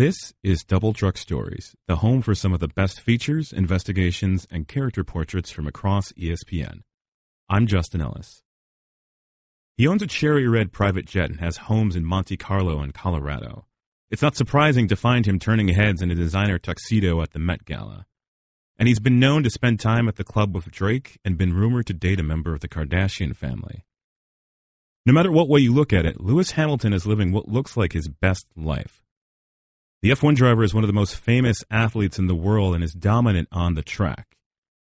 This is Double Truck Stories, the home for some of the best features, investigations, and character portraits from across ESPN. I'm Justin Ellis. He owns a cherry red private jet and has homes in Monte Carlo and Colorado. It's not surprising to find him turning heads in a designer tuxedo at the Met Gala. And he's been known to spend time at the club with Drake and been rumored to date a member of the Kardashian family. No matter what way you look at it, Lewis Hamilton is living what looks like his best life. The F1 driver is one of the most famous athletes in the world and is dominant on the track.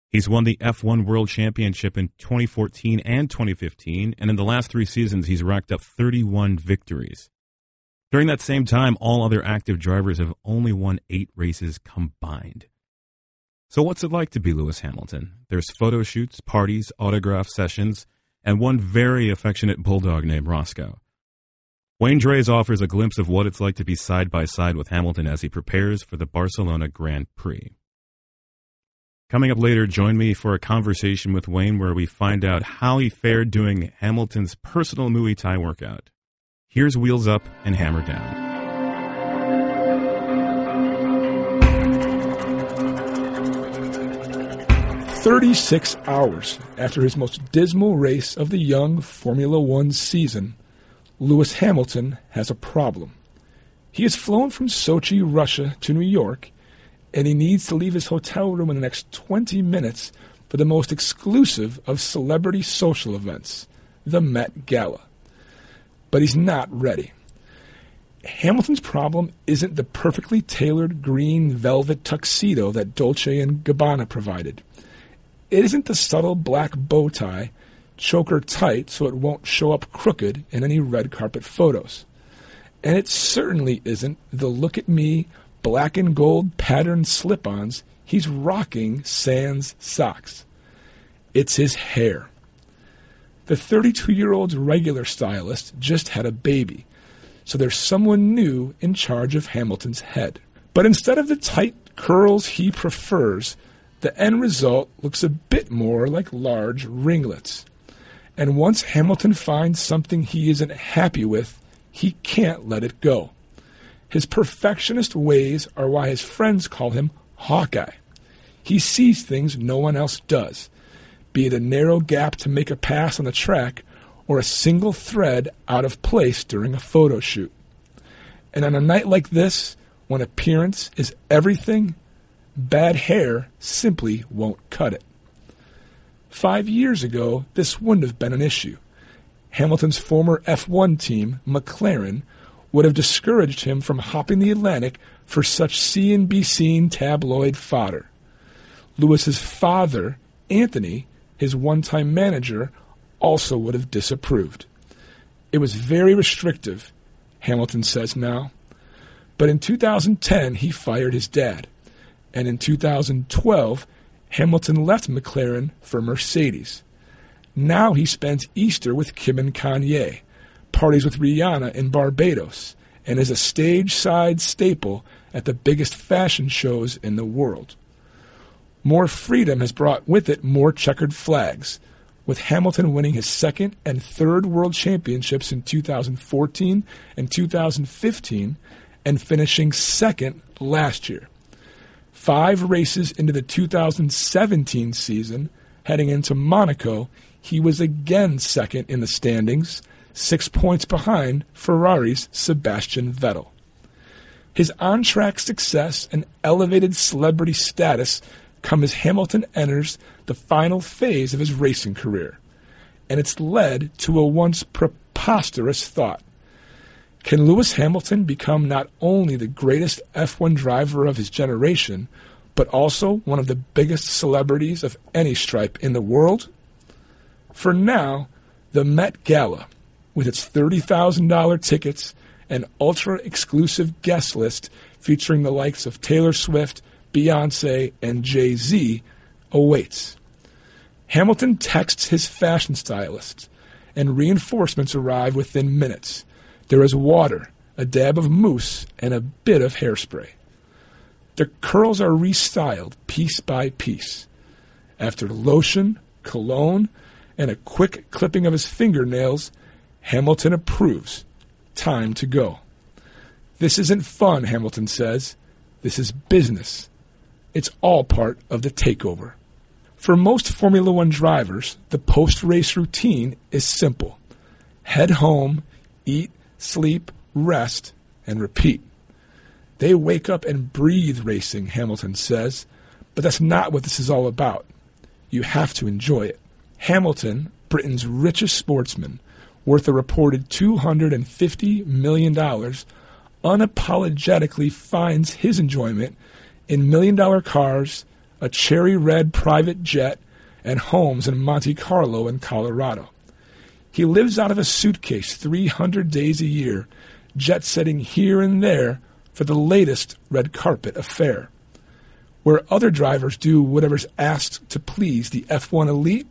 He's won the F1 World Championship in 2014 and 2015, and in the last three seasons, he's racked up 31 victories. During that same time, all other active drivers have only won eight races combined. So, what's it like to be Lewis Hamilton? There's photo shoots, parties, autograph sessions, and one very affectionate bulldog named Roscoe. Wayne Drehs offers a glimpse of what it's like to be side by side with Hamilton as he prepares for the Barcelona Grand Prix. Coming up later, join me for a conversation with Wayne where we find out how he fared doing Hamilton's personal Muay Thai workout. Here's Wheels Up and Hammer Down. 36 hours after his most dismal race of the young Formula One season, Lewis Hamilton has a problem. He has flown from Sochi, Russia to New York, and he needs to leave his hotel room in the next 20 minutes for the most exclusive of celebrity social events, the Met Gala. But he's not ready. Hamilton's problem isn't the perfectly tailored green velvet tuxedo that Dolce and Gabbana provided. It isn't the subtle black bow tie, choker tight so it won't show up crooked in any red carpet photos. And it certainly isn't the look at me black and gold patterned slip ons he's rocking sans socks. It's his hair. The 32 year old's regular stylist just had a baby, so there's someone new in charge of Hamilton's head. But instead of the tight curls he prefers, the end result looks a bit more like large ringlets. And once Hamilton finds something he isn't happy with, he can't let it go. His perfectionist ways are why his friends call him Hawkeye. He sees things no one else does, be it a narrow gap to make a pass on the track or a single thread out of place during a photo shoot. And on a night like this, when appearance is everything, Bad hair simply won't cut it. Five years ago, this wouldn't have been an issue. Hamilton's former F1 team, McLaren, would have discouraged him from hopping the Atlantic for such see and be seen tabloid fodder. Lewis's father, Anthony, his one time manager, also would have disapproved. It was very restrictive, Hamilton says now. But in 2010, he fired his dad and in 2012, Hamilton left McLaren for Mercedes. Now he spends Easter with Kim and Kanye, parties with Rihanna in Barbados, and is a stage side staple at the biggest fashion shows in the world. More freedom has brought with it more checkered flags, with Hamilton winning his second and third world championships in 2014 and 2015 and finishing second last year. Five races into the 2017 season, heading into Monaco, he was again second in the standings, six points behind Ferrari's Sebastian Vettel. His on track success and elevated celebrity status come as Hamilton enters the final phase of his racing career, and it's led to a once preposterous thought. Can Lewis Hamilton become not only the greatest F1 driver of his generation, but also one of the biggest celebrities of any stripe in the world? For now, the Met Gala, with its $30,000 tickets and ultra exclusive guest list featuring the likes of Taylor Swift, Beyonce, and Jay Z, awaits. Hamilton texts his fashion stylist, and reinforcements arrive within minutes there is water, a dab of mousse, and a bit of hairspray. The curls are restyled piece by piece. After lotion, cologne, and a quick clipping of his fingernails, Hamilton approves. Time to go. This isn't fun, Hamilton says. This is business. It's all part of the takeover. For most Formula One drivers, the post race routine is simple head home, eat, sleep, rest, and repeat. They wake up and breathe racing, Hamilton says, but that's not what this is all about. You have to enjoy it. Hamilton, Britain's richest sportsman, worth a reported $250 million, unapologetically finds his enjoyment in million dollar cars, a cherry red private jet, and homes in Monte Carlo and Colorado. He lives out of a suitcase 300 days a year, jet setting here and there for the latest red carpet affair. Where other drivers do whatever's asked to please the F1 elite,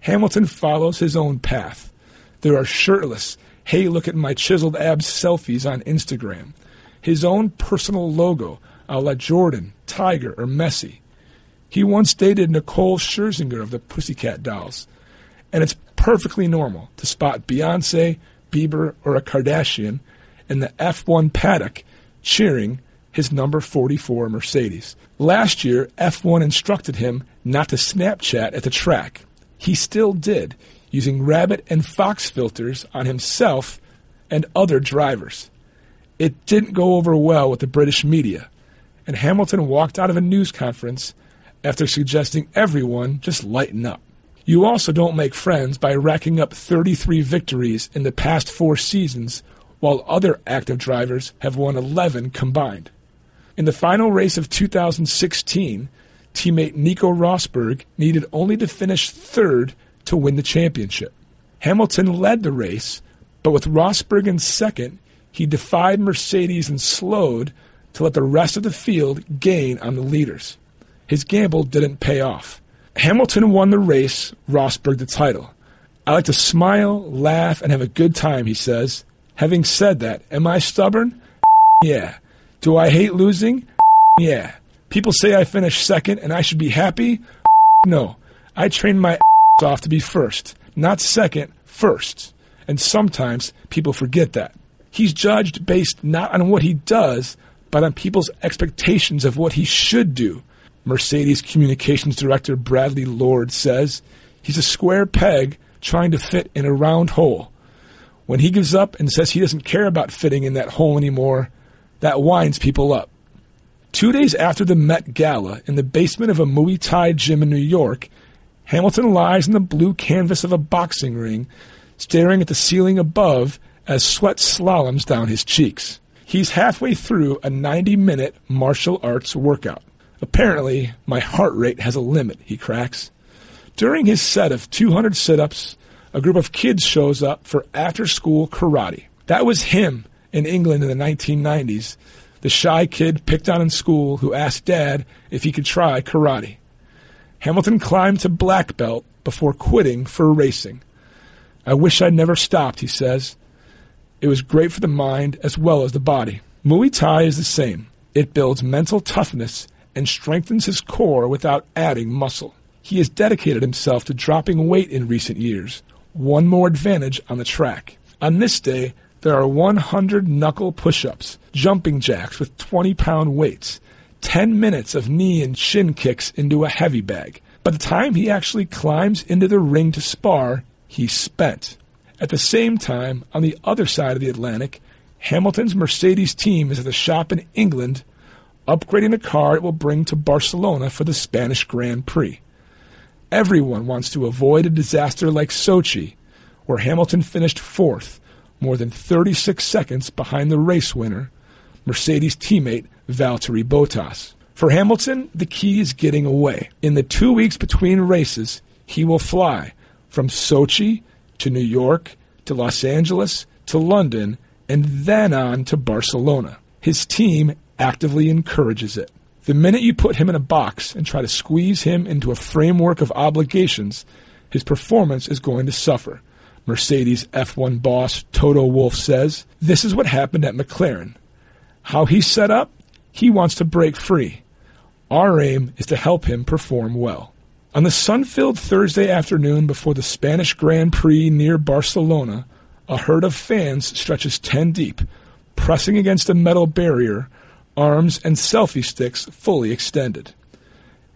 Hamilton follows his own path. There are shirtless, hey, look at my chiseled abs selfies on Instagram. His own personal logo, a la Jordan, Tiger, or Messi. He once dated Nicole Scherzinger of the Pussycat Dolls. And it's perfectly normal to spot Beyonce, Bieber, or a Kardashian in the F1 paddock cheering his number 44 Mercedes. Last year, F1 instructed him not to Snapchat at the track. He still did, using rabbit and fox filters on himself and other drivers. It didn't go over well with the British media, and Hamilton walked out of a news conference after suggesting everyone just lighten up. You also don't make friends by racking up 33 victories in the past four seasons, while other active drivers have won 11 combined. In the final race of 2016, teammate Nico Rosberg needed only to finish third to win the championship. Hamilton led the race, but with Rosberg in second, he defied Mercedes and slowed to let the rest of the field gain on the leaders. His gamble didn't pay off. Hamilton won the race, Rosberg the title. I like to smile, laugh, and have a good time, he says. Having said that, am I stubborn? yeah. Do I hate losing? yeah. People say I finished second and I should be happy? no. I train my off to be first, not second, first. And sometimes people forget that. He's judged based not on what he does, but on people's expectations of what he should do. Mercedes communications director Bradley Lord says he's a square peg trying to fit in a round hole. When he gives up and says he doesn't care about fitting in that hole anymore, that winds people up. Two days after the Met Gala, in the basement of a Muay Thai gym in New York, Hamilton lies in the blue canvas of a boxing ring, staring at the ceiling above as sweat slaloms down his cheeks. He's halfway through a 90 minute martial arts workout. Apparently, my heart rate has a limit, he cracks. During his set of 200 sit ups, a group of kids shows up for after school karate. That was him in England in the 1990s, the shy kid picked on in school who asked dad if he could try karate. Hamilton climbed to black belt before quitting for racing. I wish I'd never stopped, he says. It was great for the mind as well as the body. Muay Thai is the same. It builds mental toughness and strengthens his core without adding muscle. He has dedicated himself to dropping weight in recent years, one more advantage on the track. On this day, there are 100 knuckle push ups, jumping jacks with 20 pound weights, 10 minutes of knee and shin kicks into a heavy bag. By the time he actually climbs into the ring to spar, he's spent. At the same time, on the other side of the Atlantic, Hamilton's Mercedes team is at the shop in England upgrading the car it will bring to Barcelona for the Spanish Grand Prix. Everyone wants to avoid a disaster like Sochi, where Hamilton finished fourth, more than 36 seconds behind the race winner, Mercedes teammate Valtteri Bottas. For Hamilton, the key is getting away. In the two weeks between races, he will fly from Sochi to New York to Los Angeles to London and then on to Barcelona. His team actively encourages it. The minute you put him in a box and try to squeeze him into a framework of obligations, his performance is going to suffer. Mercedes F1 boss Toto Wolff says this is what happened at McLaren. How he's set up, he wants to break free. Our aim is to help him perform well. On the sun filled Thursday afternoon before the Spanish Grand Prix near Barcelona, a herd of fans stretches 10 deep, pressing against a metal barrier, arms and selfie sticks fully extended.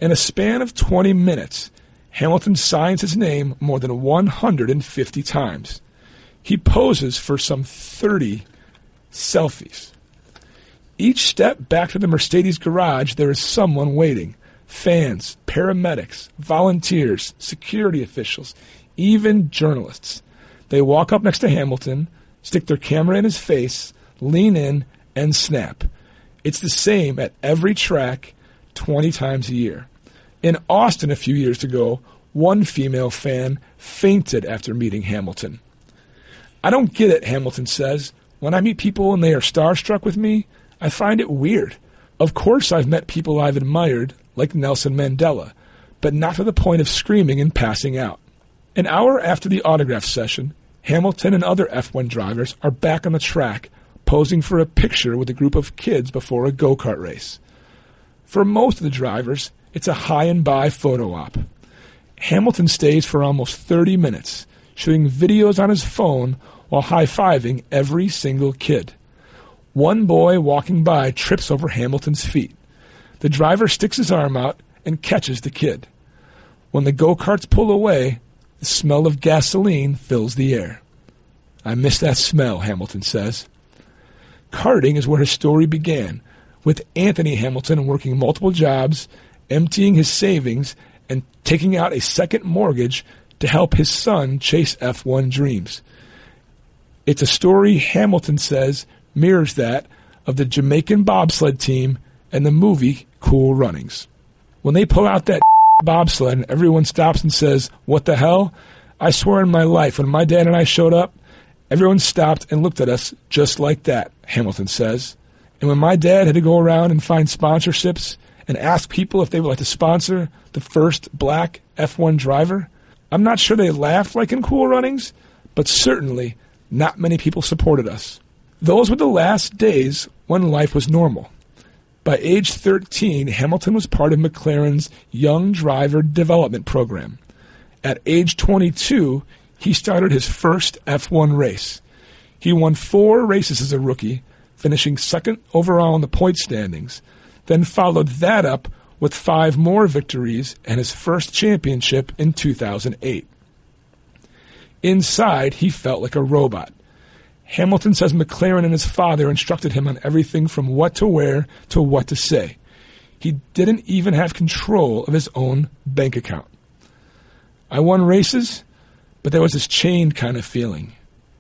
In a span of 20 minutes, Hamilton signs his name more than 150 times. He poses for some 30 selfies. Each step back to the Mercedes garage, there is someone waiting fans, paramedics, volunteers, security officials, even journalists. They walk up next to Hamilton, stick their camera in his face, lean in, and snap. It's the same at every track 20 times a year. In Austin a few years ago, one female fan fainted after meeting Hamilton. I don't get it, Hamilton says. When I meet people and they are starstruck with me, I find it weird. Of course, I've met people I've admired, like Nelson Mandela, but not to the point of screaming and passing out. An hour after the autograph session, Hamilton and other F1 drivers are back on the track posing for a picture with a group of kids before a go kart race. For most of the drivers, it's a high and by photo op. Hamilton stays for almost 30 minutes, shooting videos on his phone while high fiving every single kid. One boy walking by trips over Hamilton's feet. The driver sticks his arm out and catches the kid. When the go karts pull away, the smell of gasoline fills the air. I miss that smell, Hamilton says. Karting is where his story began, with Anthony Hamilton working multiple jobs, emptying his savings, and taking out a second mortgage to help his son chase F1 dreams. It's a story Hamilton says mirrors that of the Jamaican bobsled team and the movie Cool Runnings. When they pull out that bobsled and everyone stops and says, What the hell? I swear in my life, when my dad and I showed up, everyone stopped and looked at us just like that, Hamilton says. And when my dad had to go around and find sponsorships and ask people if they would like to sponsor the first black F1 driver, I'm not sure they laughed like in Cool Runnings, but certainly not many people supported us. Those were the last days when life was normal. By age 13, Hamilton was part of McLaren's Young Driver Development Program. At age 22, he started his first F1 race. He won four races as a rookie, finishing second overall in the point standings, then followed that up with five more victories and his first championship in 2008. Inside, he felt like a robot. Hamilton says McLaren and his father instructed him on everything from what to wear to what to say. He didn't even have control of his own bank account. I won races, but there was this chained kind of feeling,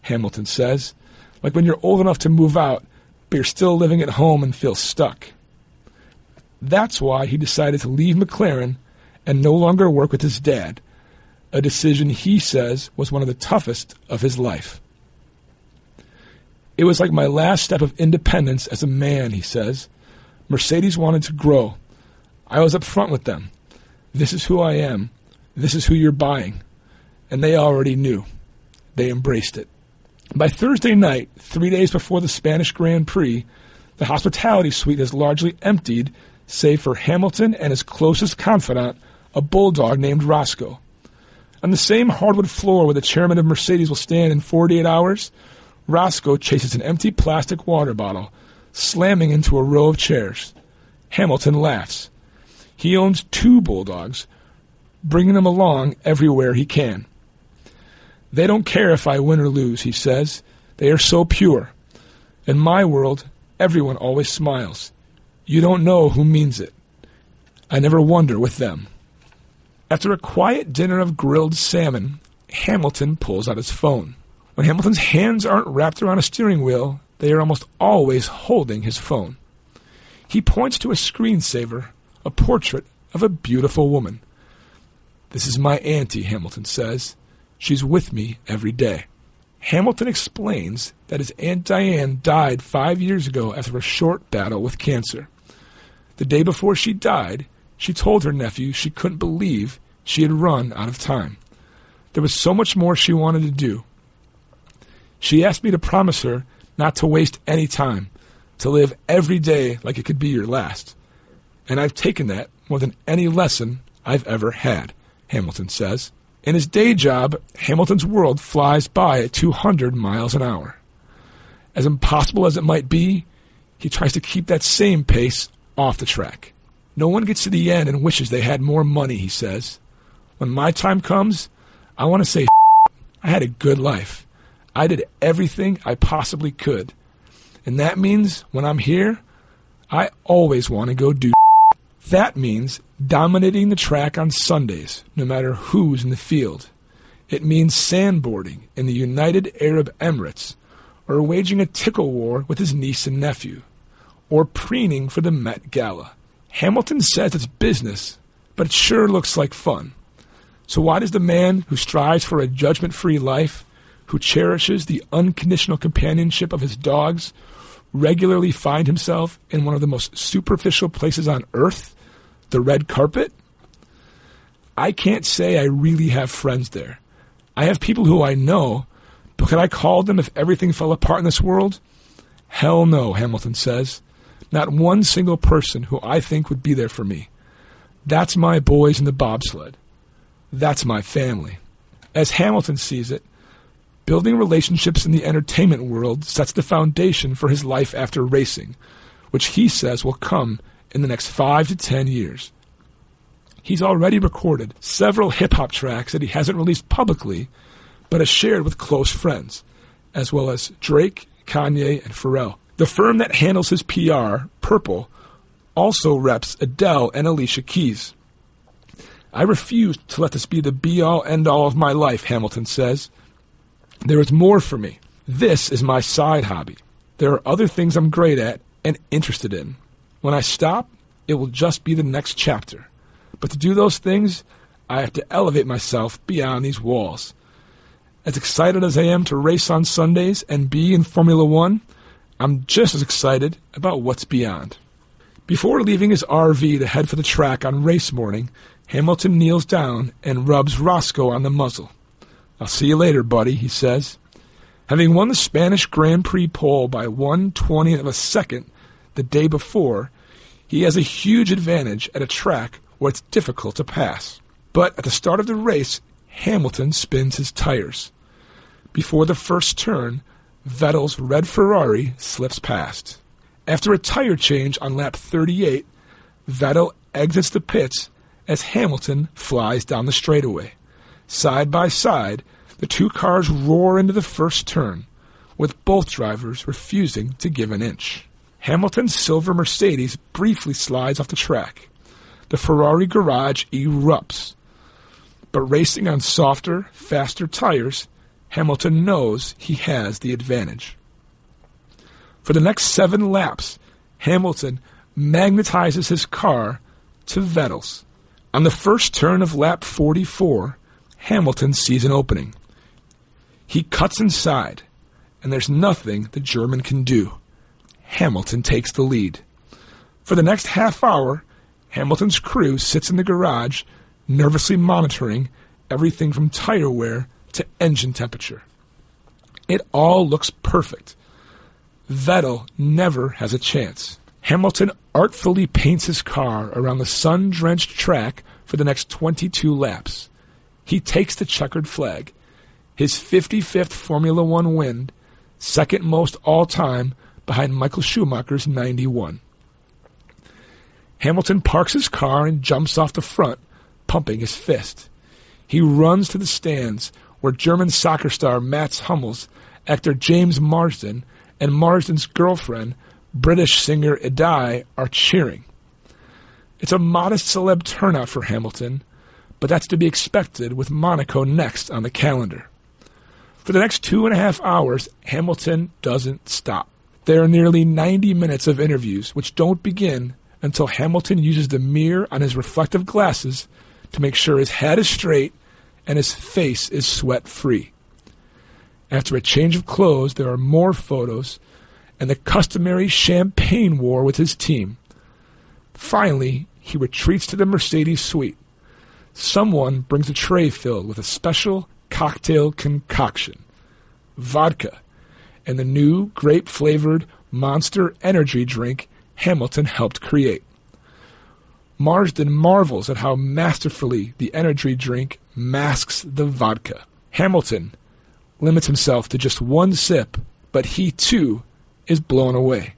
Hamilton says, like when you're old enough to move out, but you're still living at home and feel stuck. That's why he decided to leave McLaren and no longer work with his dad, a decision he says was one of the toughest of his life. It was like my last step of independence as a man, he says. Mercedes wanted to grow. I was up front with them. This is who I am. This is who you're buying. And they already knew. They embraced it. By Thursday night, three days before the Spanish Grand Prix, the hospitality suite is largely emptied, save for Hamilton and his closest confidant, a bulldog named Roscoe. On the same hardwood floor where the chairman of Mercedes will stand in 48 hours, Roscoe chases an empty plastic water bottle, slamming into a row of chairs. Hamilton laughs. He owns two bulldogs, bringing them along everywhere he can. They don't care if I win or lose, he says. They are so pure. In my world, everyone always smiles. You don't know who means it. I never wonder with them. After a quiet dinner of grilled salmon, Hamilton pulls out his phone. When Hamilton's hands aren't wrapped around a steering wheel, they are almost always holding his phone. He points to a screensaver, a portrait of a beautiful woman. This is my auntie, Hamilton says. She's with me every day. Hamilton explains that his Aunt Diane died five years ago after a short battle with cancer. The day before she died, she told her nephew she couldn't believe she had run out of time. There was so much more she wanted to do, she asked me to promise her not to waste any time, to live every day like it could be your last. And I've taken that more than any lesson I've ever had, Hamilton says. In his day job, Hamilton's world flies by at 200 miles an hour. As impossible as it might be, he tries to keep that same pace off the track. No one gets to the end and wishes they had more money, he says. When my time comes, I want to say, I had a good life. I did everything I possibly could. And that means when I'm here, I always want to go do. That means dominating the track on Sundays, no matter who's in the field. It means sandboarding in the United Arab Emirates, or waging a tickle war with his niece and nephew, or preening for the Met Gala. Hamilton says it's business, but it sure looks like fun. So why does the man who strives for a judgment-free life, who cherishes the unconditional companionship of his dogs, regularly find himself in one of the most superficial places on earth, the red carpet? I can't say I really have friends there. I have people who I know, but could I call them if everything fell apart in this world? Hell no, Hamilton says. Not one single person who I think would be there for me. That's my boys in the bobsled. That's my family. As Hamilton sees it, building relationships in the entertainment world sets the foundation for his life after racing, which he says will come in the next five to ten years. He's already recorded several hip hop tracks that he hasn't released publicly, but has shared with close friends, as well as Drake, Kanye, and Pharrell. The firm that handles his PR, Purple, also reps Adele and Alicia Keys. I refuse to let this be the be all end all of my life, Hamilton says. There is more for me. This is my side hobby. There are other things I'm great at and interested in. When I stop, it will just be the next chapter. But to do those things, I have to elevate myself beyond these walls. As excited as I am to race on Sundays and be in Formula One, I'm just as excited about what's beyond. Before leaving his RV to head for the track on race morning, Hamilton kneels down and rubs Roscoe on the muzzle. I'll see you later, buddy, he says. Having won the Spanish Grand Prix pole by one twentieth of a second the day before, he has a huge advantage at a track where it's difficult to pass. But at the start of the race, Hamilton spins his tires. Before the first turn, Vettel's red Ferrari slips past. After a tire change on lap 38, Vettel exits the pits as Hamilton flies down the straightaway. Side by side, the two cars roar into the first turn, with both drivers refusing to give an inch. Hamilton's silver Mercedes briefly slides off the track. The Ferrari garage erupts. But racing on softer, faster tires, Hamilton knows he has the advantage. For the next seven laps, Hamilton magnetizes his car to Vettel's. On the first turn of lap 44, Hamilton sees an opening. He cuts inside, and there's nothing the German can do. Hamilton takes the lead. For the next half hour, Hamilton's crew sits in the garage, nervously monitoring everything from tire wear to engine temperature. It all looks perfect. Vettel never has a chance. Hamilton artfully paints his car around the sun drenched track for the next 22 laps. He takes the checkered flag, his 55th Formula One win, second most all time behind Michael Schumacher's 91. Hamilton parks his car and jumps off the front, pumping his fist. He runs to the stands where German soccer star Mats Hummels, actor James Marsden, and Marsden's girlfriend, British singer Edei, are cheering. It's a modest celeb turnout for Hamilton, but that's to be expected with Monaco next on the calendar. For the next two and a half hours, Hamilton doesn't stop. There are nearly 90 minutes of interviews, which don't begin until Hamilton uses the mirror on his reflective glasses to make sure his head is straight and his face is sweat free. After a change of clothes, there are more photos and the customary champagne war with his team. Finally, he retreats to the Mercedes suite. Someone brings a tray filled with a special cocktail concoction vodka and the new grape flavored monster energy drink Hamilton helped create. Marsden marvels at how masterfully the energy drink masks the vodka. Hamilton limits himself to just one sip, but he too is blown away.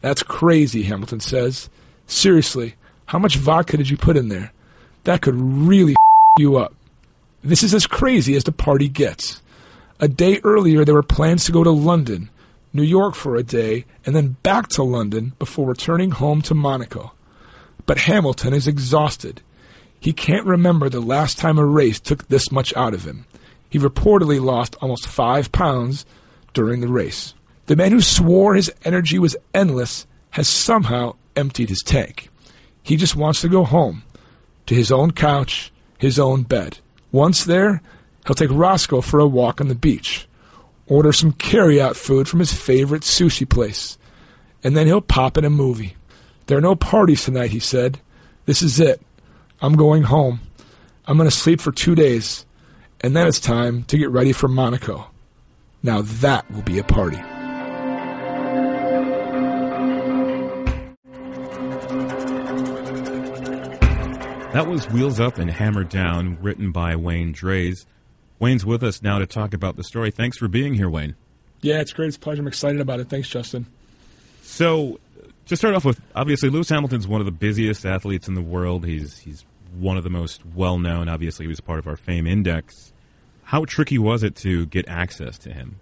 That's crazy, Hamilton says. Seriously, how much vodka did you put in there? That could really f- you up. This is as crazy as the party gets. A day earlier, there were plans to go to London, New York for a day, and then back to London before returning home to Monaco. But Hamilton is exhausted. He can't remember the last time a race took this much out of him. He reportedly lost almost five pounds during the race. The man who swore his energy was endless has somehow emptied his tank. He just wants to go home, to his own couch, his own bed. Once there, he'll take Roscoe for a walk on the beach, order some carry-out food from his favorite sushi place, and then he'll pop in a movie. There are no parties tonight, he said. This is it. I'm going home. I'm going to sleep for two days, and then it's time to get ready for Monaco. Now that will be a party. That was Wheels Up and Hammered Down, written by Wayne Drehs. Wayne's with us now to talk about the story. Thanks for being here, Wayne. Yeah, it's great. It's a pleasure. I'm excited about it. Thanks, Justin. So, to start off with, obviously Lewis Hamilton's one of the busiest athletes in the world. He's he's one of the most well known. Obviously, he was part of our Fame Index. How tricky was it to get access to him?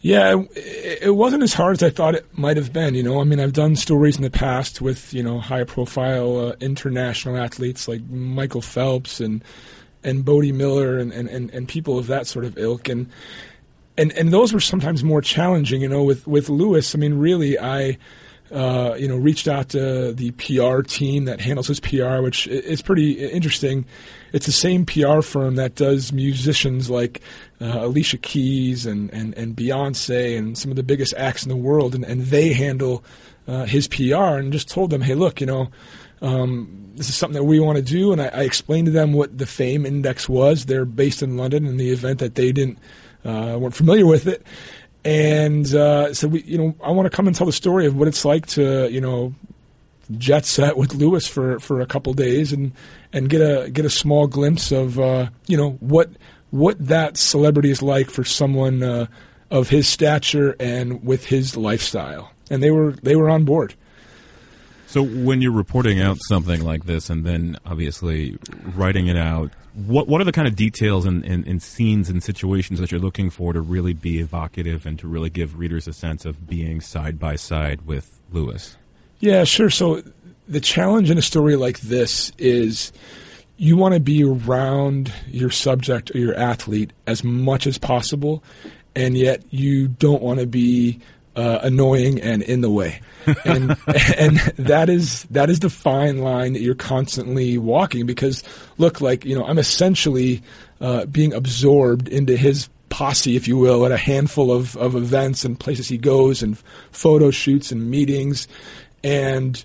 Yeah, it, it wasn't as hard as I thought it might have been. You know, I mean, I've done stories in the past with you know high profile uh, international athletes like Michael Phelps and and Bode Miller and, and, and, and people of that sort of ilk and and and those were sometimes more challenging. You know, with with Lewis, I mean, really, I. Uh, you know, reached out to the PR team that handles his PR, which is pretty interesting. It's the same PR firm that does musicians like uh, Alicia Keys and, and, and Beyonce and some of the biggest acts in the world, and, and they handle uh, his PR and just told them, hey, look, you know, um, this is something that we want to do. And I, I, explained to them what the Fame Index was. They're based in London in the event that they didn't uh, weren't familiar with it. And uh, said, we, you know, I want to come and tell the story of what it's like to, you know, jet set with Lewis for, for a couple days and, and get a get a small glimpse of uh, you know what what that celebrity is like for someone uh, of his stature and with his lifestyle. And they were they were on board. So when you're reporting out something like this, and then obviously writing it out, what what are the kind of details and, and, and, scenes and situations that you're looking for to really be evocative and to really give readers a sense of being side by side with Lewis? Yeah, sure. So the challenge in a story like this is you want to be around your subject or your athlete as much as possible, and yet you don't want to be uh, annoying and in the way. And and that is that is the fine line that you're constantly walking because look, like you know, I'm essentially uh, being absorbed into his posse, if you will, at a handful of, of events and places he goes and photo shoots and meetings, and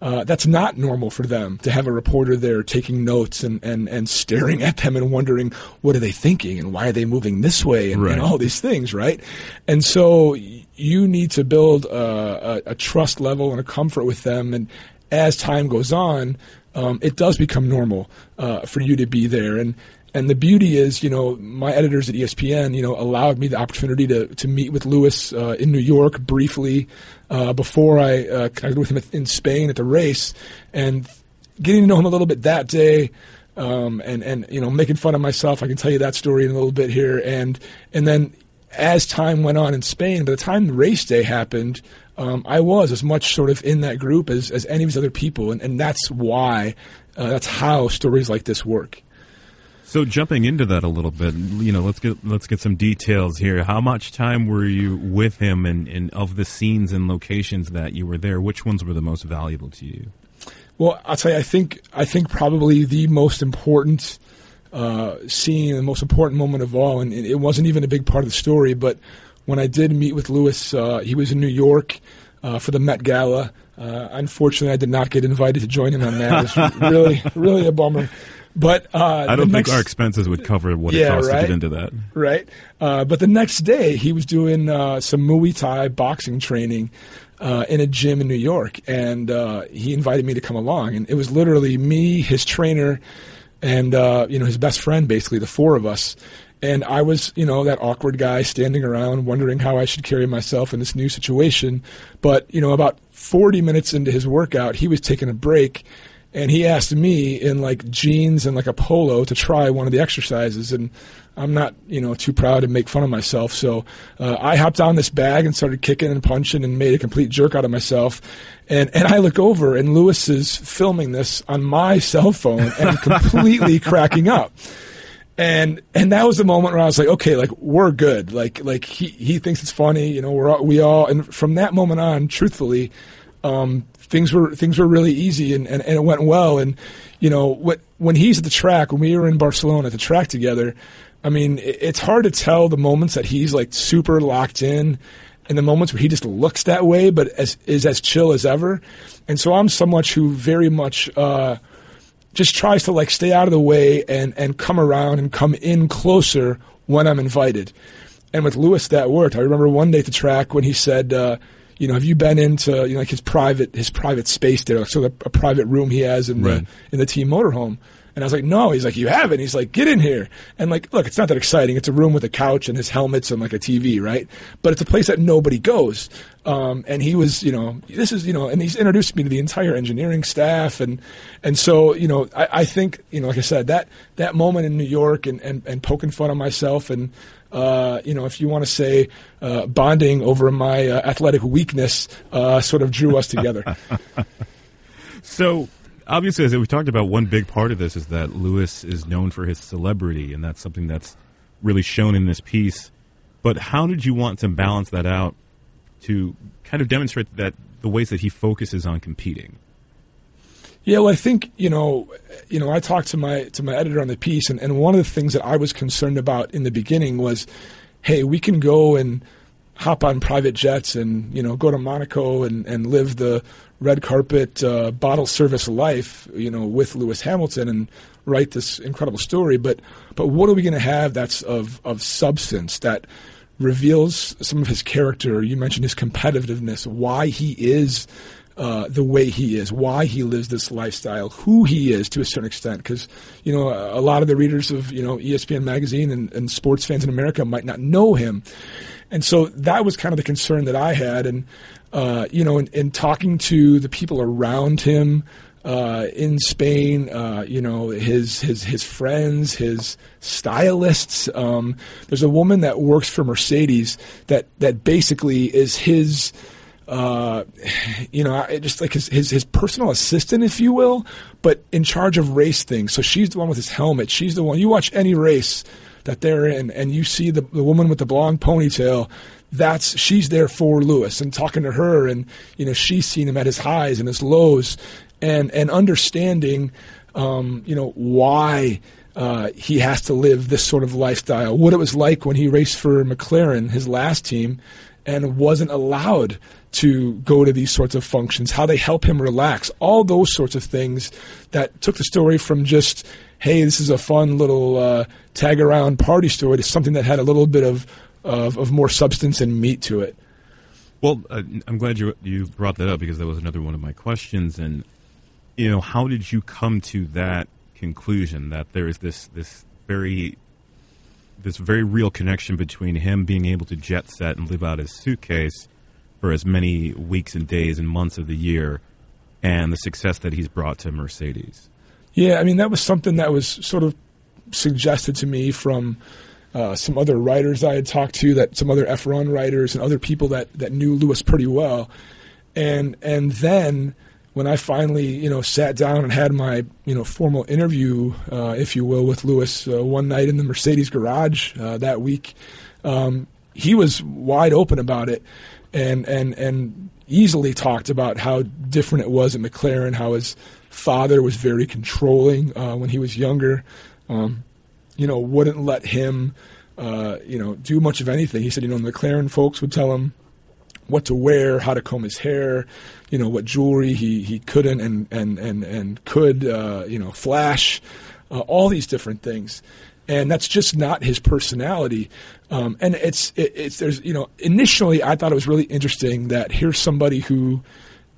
uh, that's not normal for them to have a reporter there taking notes and, and, and staring at them and wondering what are they thinking and why are they moving this way and, right. and all these things, right? And so you need to build a, a, a, trust level and a comfort with them. And as time goes on, um, it does become normal uh, for you to be there. And and the beauty is, you know, my editors at ESPN, you know, allowed me the opportunity to, to meet with Lewis uh, in New York briefly uh, before I uh, connected with him in Spain at the race, and getting to know him a little bit that day. Um, and and you know making fun of myself. I can tell you that story in a little bit here, and and then as time went on in Spain, by the time race day happened, um, I was as much sort of in that group as, as any of these other people, and, and that's why, uh, that's how stories like this work. So jumping into that a little bit, you know, let's get let's get some details here. How much time were you with him, and, and of the scenes and locations that you were there, which ones were the most valuable to you? Well, I'll tell you, I think I think probably the most important uh, scene, the most important moment of all, and it wasn't even a big part of the story, but when I did meet with Lewis, uh, he was in New York uh, for the Met Gala. Uh, unfortunately, I did not get invited to join him on that. It was really, really a bummer. But uh, I don't think next, our expenses would cover what yeah, it costs right? to get into that. Right. Uh, but the next day, he was doing uh, some Muay Thai boxing training uh, in a gym in New York, and uh, he invited me to come along. And it was literally me, his trainer, and uh, you know his best friend, basically the four of us. And I was, you know, that awkward guy standing around wondering how I should carry myself in this new situation. But, you know, about 40 minutes into his workout, he was taking a break and he asked me in like jeans and like a polo to try one of the exercises and i'm not you know too proud to make fun of myself so uh, i hopped on this bag and started kicking and punching and made a complete jerk out of myself and and i look over and lewis is filming this on my cell phone and completely cracking up and and that was the moment where I was like, okay, like we're good. Like like he he thinks it's funny, you know. We're all, we all and from that moment on, truthfully, um, things were things were really easy and, and, and it went well. And you know what when he's at the track, when we were in Barcelona at the track together, I mean, it, it's hard to tell the moments that he's like super locked in. And the moments where he just looks that way, but as, is as chill as ever, and so I'm someone who very much uh, just tries to like stay out of the way and and come around and come in closer when I'm invited. And with Lewis, that worked. I remember one day at the track when he said, uh, "You know, have you been into you know like his private his private space there, so a, a private room he has in Right. the in the team motorhome?" And I was like, "No." He's like, "You haven't." He's like, "Get in here." And like, look, it's not that exciting. It's a room with a couch and his helmets and like a TV, right? But it's a place that nobody goes. Um, and he was, you know, this is, you know, and he's introduced me to the entire engineering staff, and and so, you know, I, I think, you know, like I said, that that moment in New York and and, and poking fun on myself, and uh, you know, if you want to say uh, bonding over my uh, athletic weakness, uh, sort of drew us together. So, obviously, as we talked about, one big part of this is that Lewis is known for his celebrity, and that's something that's really shown in this piece. But how did you want to balance that out to kind of demonstrate that the ways that he focuses on competing? Yeah, well, I think you know, you know, I talked to my to my editor on the piece, and, and one of the things that I was concerned about in the beginning was, hey, we can go and hop on private jets and you know go to Monaco and, and live the red carpet uh, bottle service life, you know, with Lewis Hamilton and write this incredible story. But but what are we going to have that's of of substance that reveals some of his character? You mentioned his competitiveness, why he is uh, the way he is, why he lives this lifestyle, who he is to a certain extent. Because you know, a, a lot of the readers of you know ESPN magazine and, and sports fans in America might not know him, and so that was kind of the concern that I had. And uh, you know, in, in talking to the people around him. Uh, in Spain, uh, you know his his his friends, his stylists. Um, there's a woman that works for Mercedes that that basically is his uh, you know, just like his, his his personal assistant, if you will, but in charge of race things. So she's the one with his helmet. She's the one. You watch any race that they're in, and you see the the woman with the blonde ponytail. That's she's there for Lewis and talking to her, and you know she's seen him at his highs and his lows, and and understanding, um, you know why. Uh, he has to live this sort of lifestyle. What it was like when he raced for McLaren, his last team, and wasn't allowed to go to these sorts of functions, how they help him relax, all those sorts of things that took the story from just, hey, this is a fun little uh, tag around party story to something that had a little bit of, of, of more substance and meat to it. Well, uh, I'm glad you you brought that up because that was another one of my questions. And you know, how did you come to that conclusion that there is this this very this very real connection between him being able to jet set and live out his suitcase for as many weeks and days and months of the year, and the success that he's brought to Mercedes? Yeah, I mean that was something that was sort of suggested to me from uh, some other writers I had talked to, that some other F1 writers and other people that that knew Lewis pretty well, and and then when I finally you know sat down and had my you know formal interview, uh, if you will, with Lewis uh, one night in the Mercedes garage uh, that week, um, he was wide open about it, and and and easily talked about how different it was at McLaren, how his father was very controlling uh, when he was younger. Um, you know, wouldn't let him, uh, you know, do much of anything. He said, you know, the McLaren folks would tell him what to wear, how to comb his hair, you know, what jewelry he, he couldn't and and and and could, uh, you know, flash, uh, all these different things. And that's just not his personality. Um, and it's it, it's there's you know initially I thought it was really interesting that here's somebody who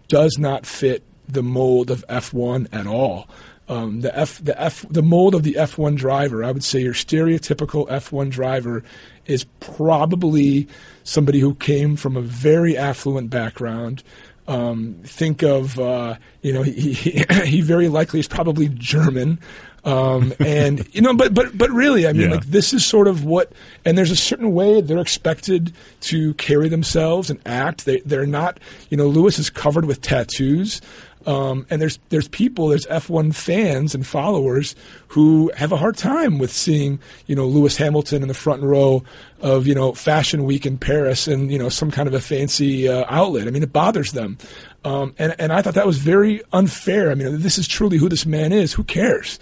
does not fit the mold of F1 at all. um, the F the F the mold of the F1 driver. I would say your stereotypical F1 driver is probably somebody who came from a very affluent background. Um, think of uh, you know he, he, he very likely is probably German. Um, and you know, but but but really, I mean, Yeah. like this is sort of what, and there's a certain way they're expected to carry themselves and act. They they're not, you know, Lewis is covered with tattoos. Um, and there's there's people, there's F1 fans and followers who have a hard time with seeing you know Lewis Hamilton in the front row of you know Fashion Week in Paris and you know some kind of a fancy uh, outlet. I mean, it bothers them, um, and and I thought that was very unfair. I mean, this is truly who this man is. Who cares?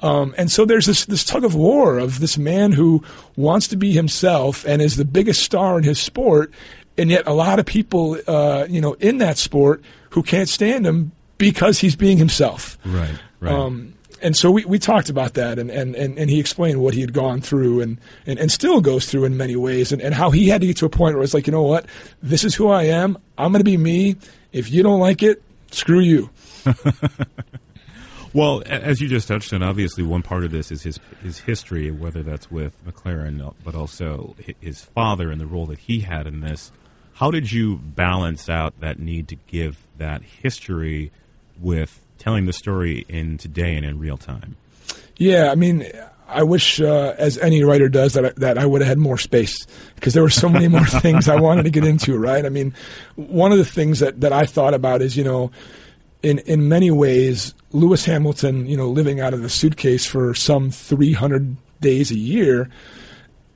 Um, and so there's this this tug of war of this man who wants to be himself and is the biggest star in his sport, and yet a lot of people, uh, you know, in that sport who can't stand him because he's being himself. Right, right. Um, and so we, we talked about that, and, and, and, and he explained what he had gone through and, and, and still goes through in many ways, and, and how he had to get to a point where it's like, you know what, this is who I am. I'm going to be me. If you don't like it, screw you. Well, as you just touched on, obviously one part of this is his his history, whether that's with McLaren, but also his father and the role that he had in this. How did you balance out that need to give that history with telling the story in today and in real time? Yeah, I mean, I wish, uh, as any writer does, that I, that I would have had more space because there were so many more things I wanted to get into. Right? I mean, one of the things that, that I thought about is, you know, in in many ways, Lewis Hamilton, you know, living out of the suitcase for some 300 days a year,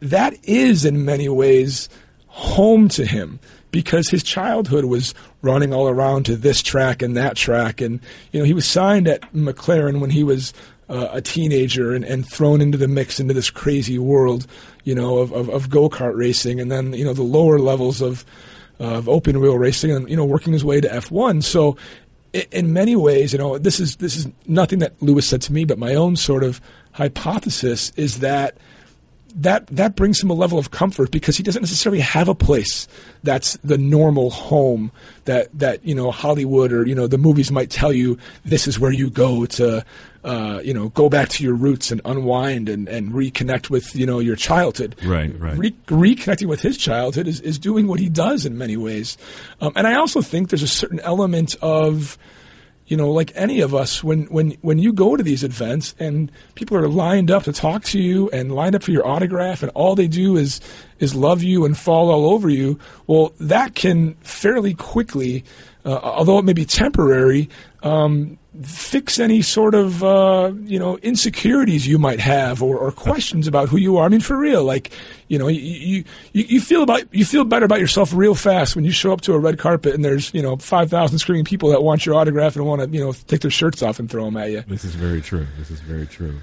that is in many ways home to him because his childhood was running all around to this track and that track and you know he was signed at McLaren when he was uh, a teenager and, and thrown into the mix into this crazy world you know of, of, of go-kart racing and then you know the lower levels of of open wheel racing and you know working his way to F1 so in many ways you know this is this is nothing that Lewis said to me but my own sort of hypothesis is that that that brings him a level of comfort because he doesn't necessarily have a place that's the normal home that that you know Hollywood or you know the movies might tell you this is where you go to uh, you know go back to your roots and unwind and, and reconnect with you know your childhood. Right, right. Re- reconnecting with his childhood is, is doing what he does in many ways, um, and I also think there's a certain element of you know, like any of us, when, when, when you go to these events and people are lined up to talk to you and lined up for your autograph and all they do is, is love you and fall all over you, well, that can fairly quickly, uh, although it may be temporary, um, fix any sort of, uh, you know, insecurities you might have or, or questions about who you are. I mean, for real, like, you know, you, you, you feel about, you feel better about yourself real fast when you show up to a red carpet and there's, you know, 5,000 screaming people that want your autograph and want to, you know, take their shirts off and throw them at you. This is very true. This is very true.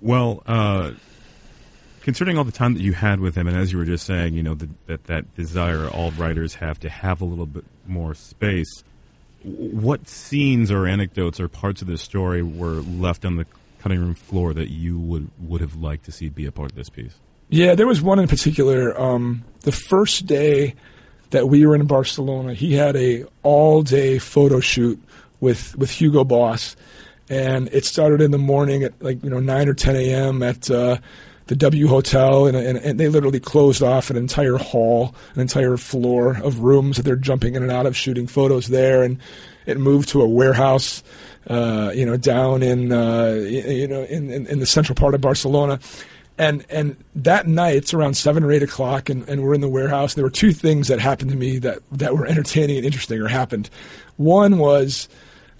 Well, uh, considering all the time that you had with him, and as you were just saying, you know, the, that that desire all writers have to have a little bit more space. What scenes or anecdotes or parts of the story were left on the cutting room floor that you would would have liked to see be a part of this piece? Yeah, there was one in particular. Um, the first day that we were in Barcelona, he had a all day photo shoot with with Hugo Boss, and it started in the morning at like you know nine or ten a.m. at uh, the W Hotel, and, and, and they literally closed off an entire hall, an entire floor of rooms that they're jumping in and out of, shooting photos there, and it moved to a warehouse, uh, you know, down in uh, you know in, in in the central part of Barcelona. And and that night it's around seven or eight o'clock, and, and we're in the warehouse. There were two things that happened to me that, that were entertaining and interesting, or happened. One was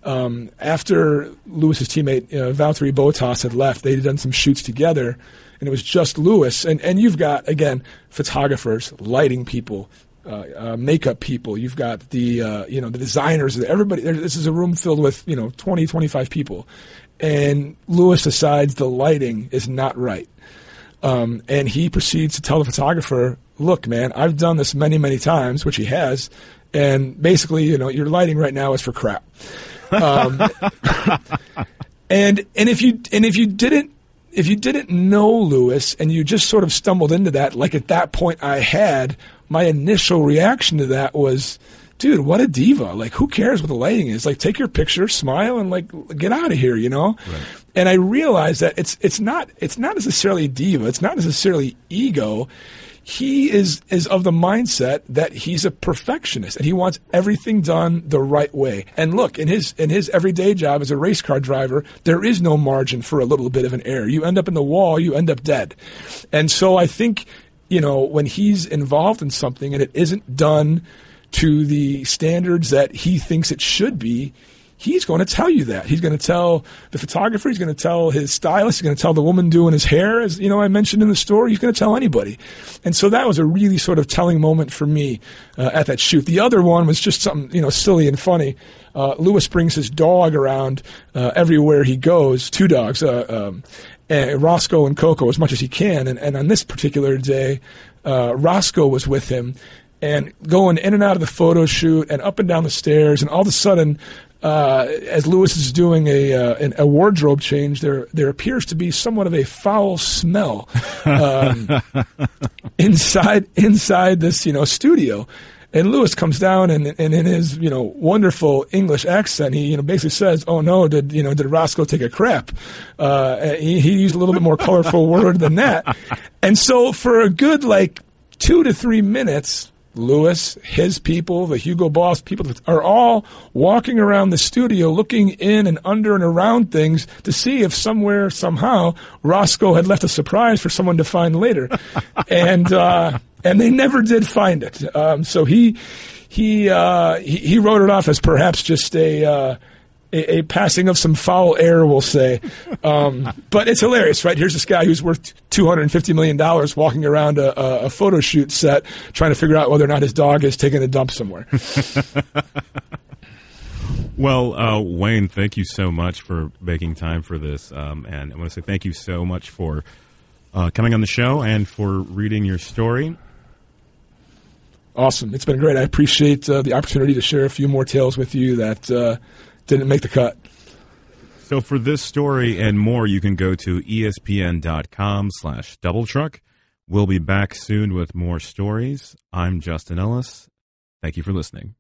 um, after Lewis's teammate uh, Valtteri Bottas had left, they had done some shoots together, and it was just Lewis. And and you've got again photographers, lighting people, uh, uh, makeup people. You've got the uh, you know the designers. Everybody. This is a room filled with you know 20, 25 people, and Lewis decides the lighting is not right. Um, and he proceeds to tell the photographer, "Look, man, I've done this many, many times, which he has, and basically, you know, your lighting right now is for crap." Um, and and if you and if you didn't if you didn't know Lewis and you just sort of stumbled into that, like at that point I had, my initial reaction to that was, dude, what a diva! Like, who cares what the lighting is? Like, take your picture, smile, and like get out of here, you know. Right. And I realized that it's it's not it's not necessarily diva. It's not necessarily ego he is is of the mindset that he's a perfectionist and he wants everything done the right way. And look, in his in his everyday job as a race car driver, there is no margin for a little bit of an error. You end up in the wall, you end up dead. And so I think, you know, when he's involved in something and it isn't done to the standards that he thinks it should be, he's going to tell you that. He's going to tell the photographer, he's going to tell his stylist, he's going to tell the woman doing his hair, as you know, I mentioned in the story. He's going to tell anybody. And so that was a really sort of telling moment for me uh, at that shoot. The other one was just something, you know, silly and funny. Uh, Lewis brings his dog around uh, everywhere he goes, two dogs, uh, um, and Roscoe and Coco as much as he can. And, and on this particular day, uh, Roscoe was with him and going in and out of the photo shoot and up and down the stairs. And all of a sudden, uh, as Lewis is doing a, uh, a wardrobe change, there there appears to be somewhat of a foul smell um, inside inside this you know studio. And Lewis comes down and, and in his you know wonderful English accent, he you know basically says, "Oh no, did you know did Roscoe take a crap?" Uh, he, he used a little bit more colorful word than that, and so for a good like two to three minutes, Lewis, his people, the Hugo Boss people are all walking around the studio looking in and under and around things to see if somewhere, somehow, Roscoe had left a surprise for someone to find later. and, uh, and they never did find it. Um, so he, he, uh, he, he, wrote it off as perhaps just a, uh, a, a, passing of some foul air, we'll say. Um, but it's hilarious, right? Here's this guy who's worth $250 million walking around a, a, a, photo shoot set trying to figure out whether or not his dog is taking a dump somewhere. well, uh, Wayne, thank you so much for making time for this. Um, and I want to say thank you so much for uh, coming on the show and for reading your story. Awesome. It's been great. I appreciate uh, the opportunity to share a few more tales with you that uh, didn't make the cut. So for this story and more, you can go to espn.com slash double truck. We'll be back soon with more stories. I'm Justin Ellis. Thank you for listening.